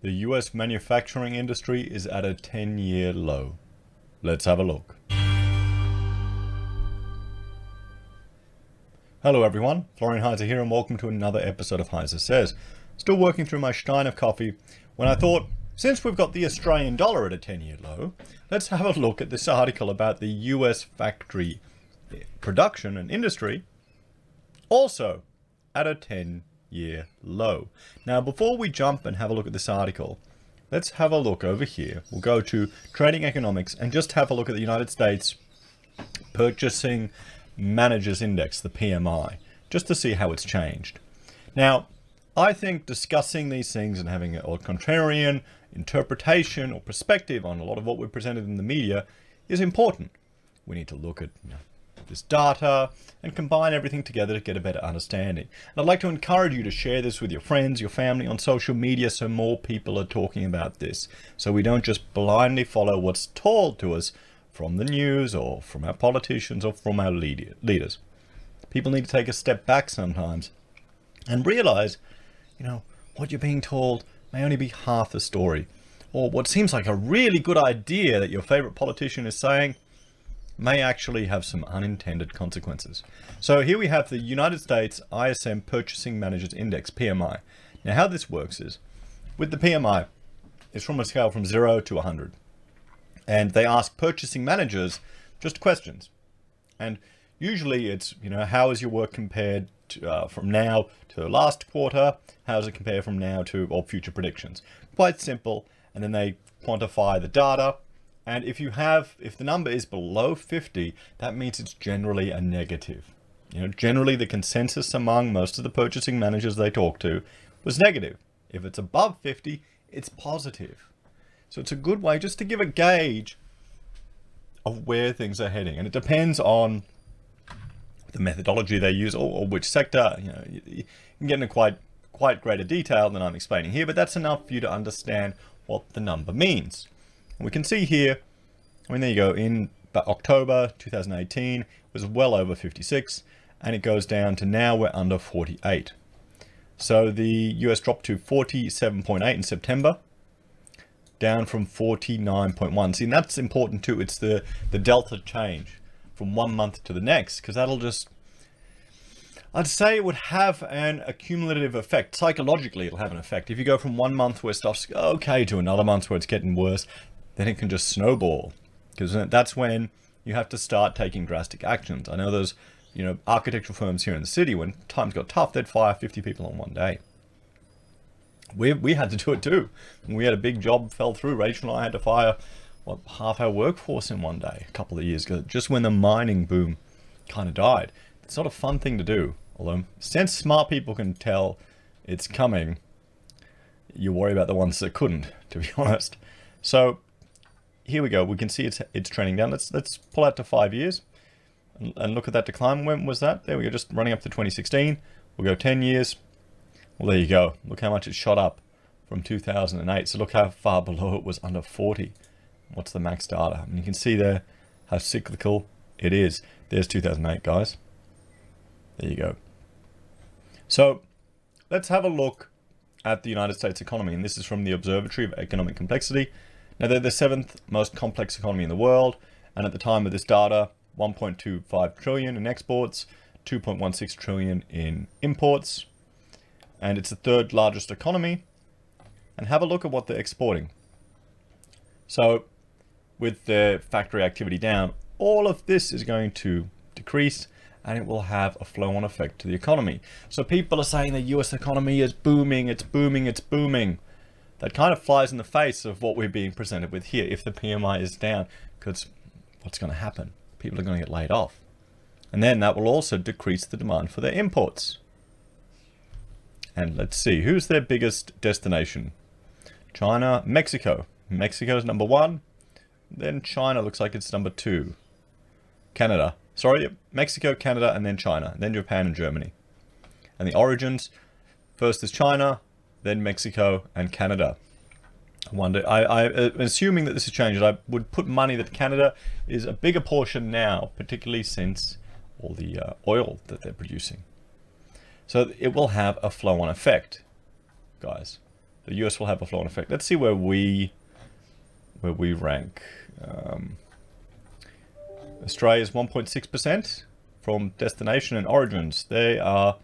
The US manufacturing industry is at a 10 year low. Let's have a look. Hello everyone, Florian Heiser here and welcome to another episode of Heiser Says. Still working through my stein of coffee when I thought, since we've got the Australian dollar at a 10 year low, let's have a look at this article about the US factory production and industry also at a 10 year low. Now, before we jump and have a look at this article, let's have a look over here. We'll go to Trading Economics and just have a look at the United States Purchasing Managers Index, the PMI, just to see how it's changed. Now, I think discussing these things and having a contrarian interpretation or perspective on a lot of what we're presented in the media is important. We need to look at you know, this data and combine everything together to get a better understanding. And I'd like to encourage you to share this with your friends, your family on social media so more people are talking about this. So we don't just blindly follow what's told to us from the news or from our politicians or from our lead- leaders. People need to take a step back sometimes and realize, you know, what you're being told may only be half the story. Or what seems like a really good idea that your favorite politician is saying may actually have some unintended consequences. So here we have the United States ISM Purchasing Managers Index, PMI. Now how this works is, with the PMI, it's from a scale from 0 to 100. And they ask purchasing managers just questions. And usually it's, you know, how is your work compared to, uh, from now to last quarter? How does it compare from now to or future predictions? Quite simple. And then they quantify the data and if you have, if the number is below 50, that means it's generally a negative. You know, generally the consensus among most of the purchasing managers they talk to was negative. If it's above 50, it's positive. So it's a good way just to give a gauge of where things are heading. And it depends on the methodology they use or, or which sector. You know, you, you can get into quite quite greater detail than I'm explaining here, but that's enough for you to understand what the number means. And we can see here, I mean, there you go, in October 2018 was well over 56, and it goes down to now we're under 48. So the US dropped to 47.8 in September, down from 49.1. See, and that's important too. It's the, the delta change from one month to the next, because that'll just I'd say it would have an accumulative effect. Psychologically, it'll have an effect. If you go from one month where stuff's okay to another month where it's getting worse, then it can just snowball. Because that's when you have to start taking drastic actions. I know there's, you know, architectural firms here in the city, when times got tough, they'd fire 50 people on one day. We, we had to do it too. we had a big job fell through, Rachel and I had to fire what, half our workforce in one day a couple of years ago, just when the mining boom kind of died. It's not a fun thing to do. Although, since smart people can tell it's coming, you worry about the ones that couldn't, to be honest. So, here we go. We can see it's it's trending down. Let's let's pull out to five years and, and look at that decline. When was that? There we go. Just running up to 2016. We'll go 10 years. Well, there you go. Look how much it shot up from 2008. So look how far below it was under 40. What's the max data? I mean, you can see there how cyclical it is. There's 2008, guys. There you go. So let's have a look at the United States economy. And this is from the Observatory of Economic Complexity. Now, they're the seventh most complex economy in the world, and at the time of this data, 1.25 trillion in exports, 2.16 trillion in imports, and it's the third largest economy. And have a look at what they're exporting. So, with their factory activity down, all of this is going to decrease and it will have a flow on effect to the economy. So people are saying the US economy is booming, it's booming, it's booming that kind of flies in the face of what we're being presented with here. If the PMI is down, because what's going to happen? People are going to get laid off. And then that will also decrease the demand for their imports. And let's see, who's their biggest destination? China, Mexico. Mexico's number one. Then China looks like it's number two. Canada. Sorry, Mexico, Canada, and then China. And Then Japan and Germany. And the origins, first is China, then Mexico and Canada. I wonder, I, I, uh, assuming that this has changed, I would put money that Canada is a bigger portion now, particularly since all the uh, oil that they're producing. So it will have a flow-on effect, guys. the US will have a flow-on effect. Let's see where we where we rank. Um, Australia is 1.6% from destination and origins. They are,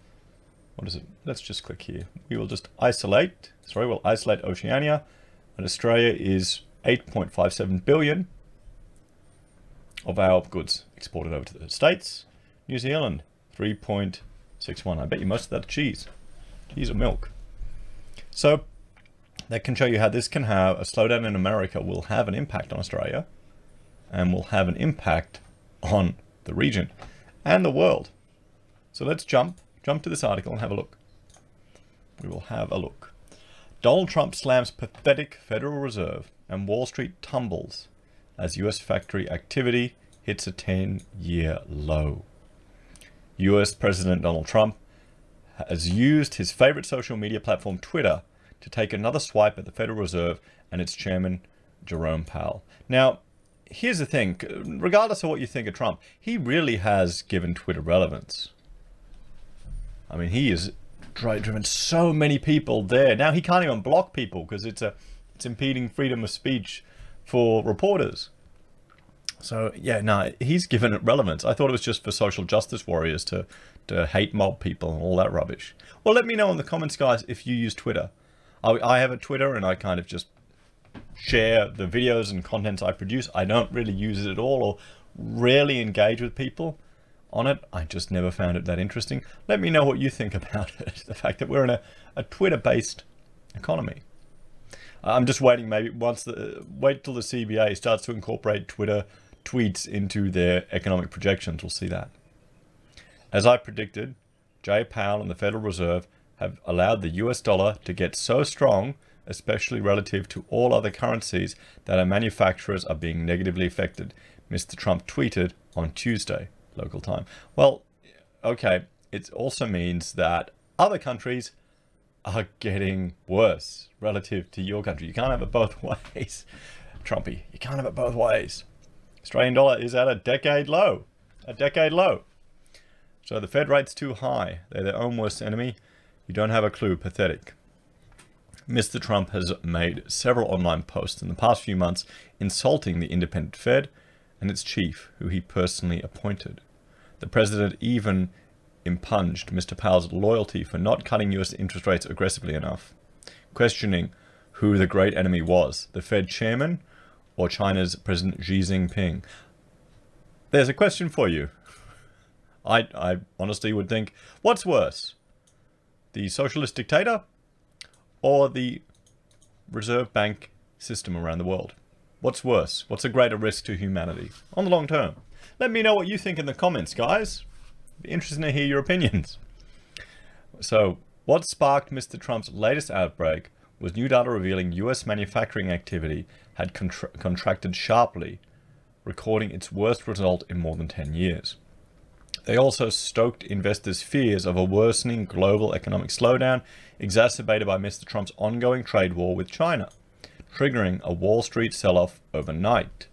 what is it? Let's just click here. We will just isolate, sorry, we'll isolate Oceania, and Australia is 8.57 billion of our goods exported over to the States. New Zealand, 3.61. I bet you most of that cheese. Cheese or milk. So that can show you how this can have a slowdown in America will have an impact on Australia and will have an impact on the region and the world. So let's jump, jump to this article and have a look. We will have a look. Donald Trump slams pathetic Federal Reserve and Wall Street tumbles as US factory activity hits a 10-year low. US President Donald Trump has used his favorite social media platform Twitter to take another swipe at the Federal Reserve and its chairman Jerome Powell. Now, here's the thing, regardless of what you think of Trump, he really has given Twitter relevance. I mean, he has driven so many people there. Now he can't even block people because it's a it's impeding freedom of speech for reporters. So yeah, no, he's given it relevance. I thought it was just for social justice warriors to to hate mob people and all that rubbish. Well, let me know in the comments, guys, if you use Twitter. I, I have a Twitter and I kind of just share the videos and contents I produce. I don't really use it at all or rarely engage with people on it. I just never found it that interesting. Let me know what you think about it. The fact that we're in a, a Twitter-based economy. I'm just waiting maybe once the wait till the CBA starts to incorporate Twitter tweets into their economic projections. We'll see that. As I predicted, Jay Powell and the Federal Reserve have allowed the US dollar to get so strong especially relative to all other currencies, that our manufacturers are being negatively affected, Mr. Trump tweeted on Tuesday, local time. Well, okay, it also means that other countries are getting worse relative to your country. You can't have it both ways, Trumpy. You can't have it both ways. Australian dollar is at a decade low, a decade low. So the Fed rate's too high. They're their own worst enemy. You don't have a clue. Pathetic. Mr. Trump has made several online posts in the past few months insulting the independent Fed and its chief, who he personally appointed. The president even impunged Mr. Powell's loyalty for not cutting US interest rates aggressively enough, questioning who the great enemy was, the Fed chairman or China's President Xi Jinping. There's a question for you. I, I honestly would think, what's worse? The socialist dictator or the reserve bank system around the world? What's worse? What's a greater risk to humanity on the long term? Let me know what you think in the comments, guys. Be interesting to hear your opinions. So, what sparked Mr. Trump's latest outbreak was new data revealing US manufacturing activity had contra contracted sharply, recording its worst result in more than 10 years. They also stoked investors' fears of a worsening global economic slowdown exacerbated by Mr. Trump's ongoing trade war with China, triggering a Wall Street sell-off overnight.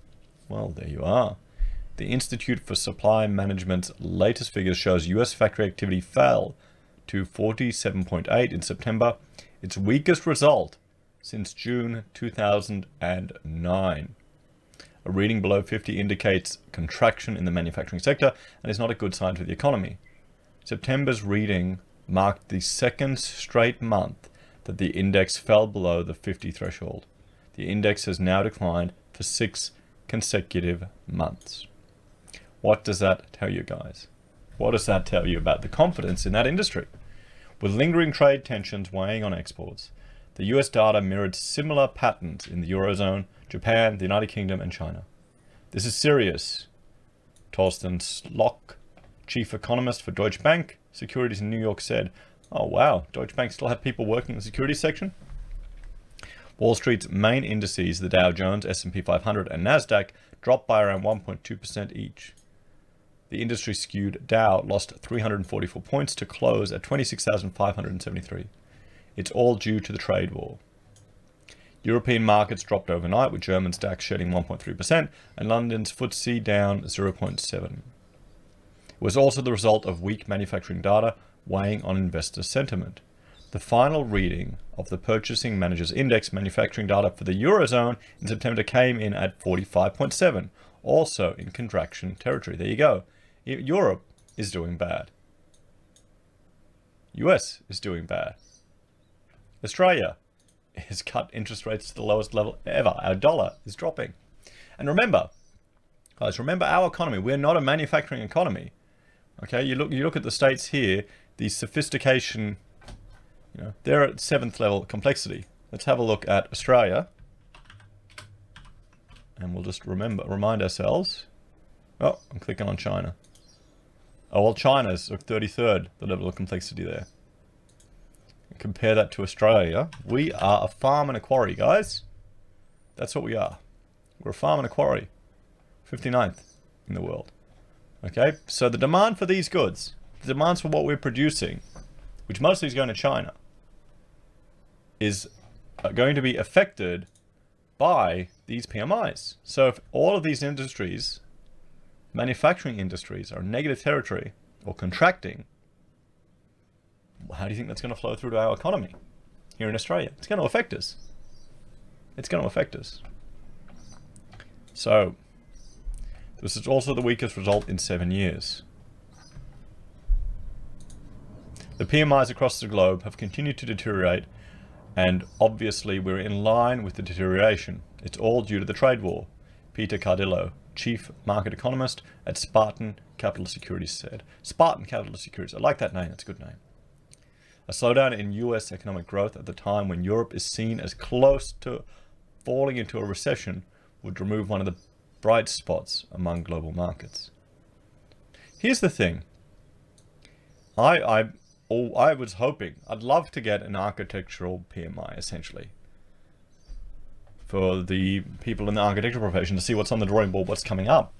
Well, there you are. The Institute for Supply Management's latest figures shows US factory activity fell to 47.8 in September, its weakest result since June 2009. A reading below 50 indicates contraction in the manufacturing sector and is not a good sign for the economy. September's reading marked the second straight month that the index fell below the 50 threshold. The index has now declined for six consecutive months. What does that tell you guys? What does that tell you about the confidence in that industry? With lingering trade tensions weighing on exports, the US data mirrored similar patterns in the Eurozone, Japan, the United Kingdom, and China. This is serious. Torsten Slok, chief economist for Deutsche Bank Securities in New York, said, Oh wow, Deutsche Bank still have people working in the securities section? Wall Street's main indices, the Dow Jones, S&P 500, and Nasdaq, dropped by around 1.2% each. The industry skewed Dow lost 344 points to close at 26,573. It's all due to the trade war. European markets dropped overnight, with German DAX shedding 1.3% and London's FTSE down 0.7. It was also the result of weak manufacturing data weighing on investor sentiment. The final reading of the Purchasing Managers Index manufacturing data for the Eurozone in September came in at 45.7, also in contraction territory. There you go. Europe is doing bad. US is doing bad. Australia has cut interest rates to the lowest level ever. Our dollar is dropping. And remember, guys, remember our economy. We're not a manufacturing economy. Okay, you look you look at the states here, the sophistication, know, they're at seventh level complexity. Let's have a look at Australia. And we'll just remember remind ourselves. Oh, I'm clicking on China. Oh well China's 33rd, the level of complexity there. Compare that to Australia. We are a farm and a quarry, guys. That's what we are. We're a farm and a quarry. 59th in the world. Okay, so the demand for these goods, the demands for what we're producing, which mostly is going to China, is uh, going to be affected by these PMIs. So if all of these industries, manufacturing industries, are negative territory or contracting, how do you think that's going to flow through to our economy here in Australia? It's going to affect us. It's going to affect us. So, this is also the weakest result in seven years. The PMIs across the globe have continued to deteriorate, and obviously we're in line with the deterioration. It's all due to the trade war. Peter Cardillo, chief market economist at Spartan Capital Securities said. Spartan Capital Securities, I like that name, it's a good name. A slowdown in US economic growth at the time when Europe is seen as close to falling into a recession would remove one of the bright spots among global markets. Here's the thing. I, I, oh, I was hoping, I'd love to get an architectural PMI, essentially, for the people in the architectural profession to see what's on the drawing board, what's coming up.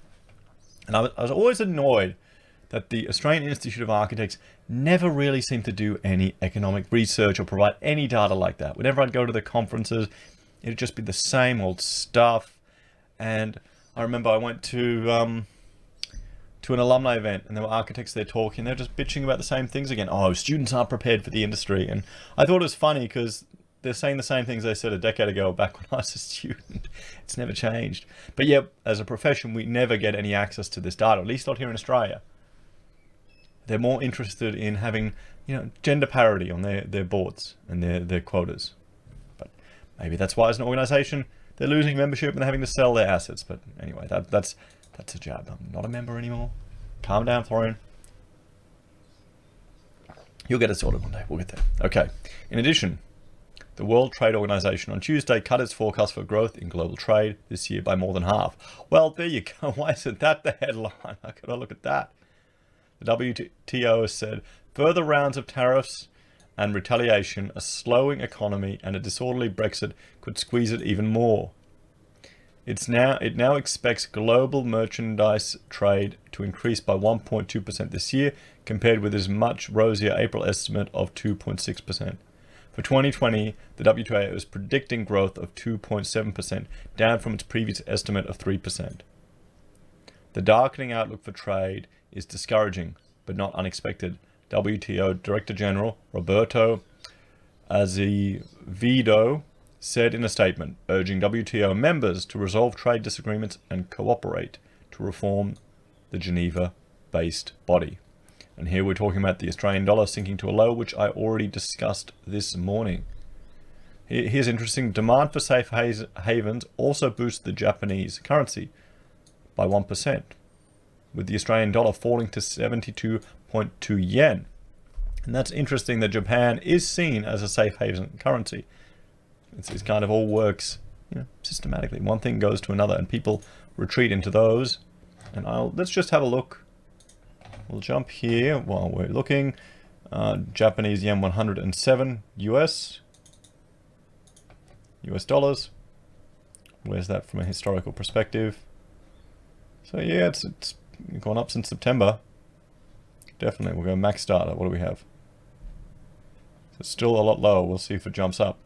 And I was, I was always annoyed that the Australian Institute of Architects never really seemed to do any economic research or provide any data like that. Whenever I'd go to the conferences, it'd just be the same old stuff. And I remember I went to um, to an alumni event and there were architects there talking. They're just bitching about the same things again. Oh, students aren't prepared for the industry. And I thought it was funny because they're saying the same things they said a decade ago back when I was a student. It's never changed. But yeah, as a profession, we never get any access to this data, at least not here in Australia. They're more interested in having, you know, gender parity on their, their boards and their, their quotas. But maybe that's why as an organization, they're losing membership and they're having to sell their assets. But anyway, that, that's that's a jab. I'm not a member anymore. Calm down, Florian. You'll get it sorted one day. We'll get there. Okay. In addition, the World Trade Organization on Tuesday cut its forecast for growth in global trade this year by more than half. Well, there you go. Why isn't that the headline? I gotta look at that. The WTO has said further rounds of tariffs and retaliation, a slowing economy, and a disorderly Brexit could squeeze it even more. It's now it now expects global merchandise trade to increase by 1.2% this year, compared with its much rosier April estimate of 2.6%. For 2020, the WTO is predicting growth of 2.7%, down from its previous estimate of 3%. The darkening outlook for trade is discouraging, but not unexpected. WTO Director General Roberto Azevedo said in a statement, urging WTO members to resolve trade disagreements and cooperate to reform the Geneva based body. And here we're talking about the Australian dollar sinking to a low, which I already discussed this morning. Here's interesting demand for safe havens also boosts the Japanese currency by 1%, with the Australian dollar falling to 72.2 yen. And that's interesting that Japan is seen as a safe haven currency. It's, it's kind of all works you know, systematically. One thing goes to another, and people retreat into those. And I'll let's just have a look. We'll jump here while we're looking. Uh, Japanese yen 107 US. US dollars. Where's that from a historical perspective? So yeah, it's, it's gone up since September. Definitely, we'll go max data. What do we have? So it's still a lot lower. We'll see if it jumps up.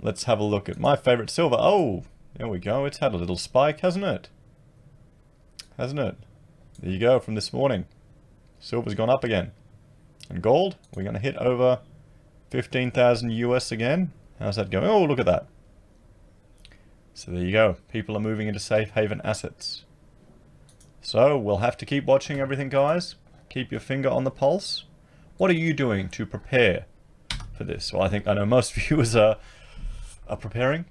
Let's have a look at my favorite silver. Oh, there we go. It's had a little spike, hasn't it? Hasn't it? There you go from this morning. Silver's gone up again. And gold, we're going to hit over 15,000 US again. How's that going? Oh, look at that. So there you go. People are moving into safe haven assets. So we'll have to keep watching everything, guys. Keep your finger on the pulse. What are you doing to prepare for this? Well, I think I know most viewers are, are preparing.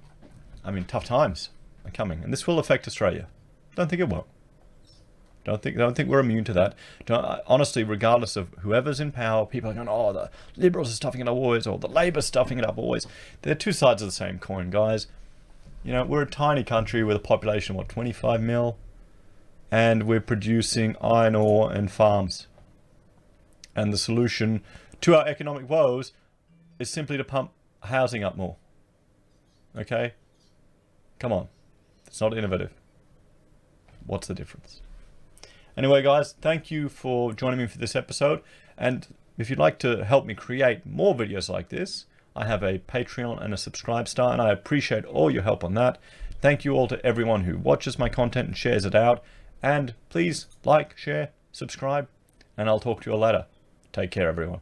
I mean, tough times are coming, and this will affect Australia. Don't think it won't. Don't think don't think we're immune to that. Don't, honestly, regardless of whoever's in power, people are going, "Oh, the Liberals are stuffing it up always," or "The Labor's stuffing it up always." They're two sides of the same coin, guys. You know, we're a tiny country with a population of what 25 mil, and we're producing iron ore and farms. And the solution to our economic woes is simply to pump housing up more. Okay? Come on. It's not innovative. What's the difference? Anyway, guys, thank you for joining me for this episode. And if you'd like to help me create more videos like this, I have a Patreon and a Subscribe Star, and I appreciate all your help on that. Thank you all to everyone who watches my content and shares it out. And please like, share, subscribe, and I'll talk to you all later. Take care, everyone.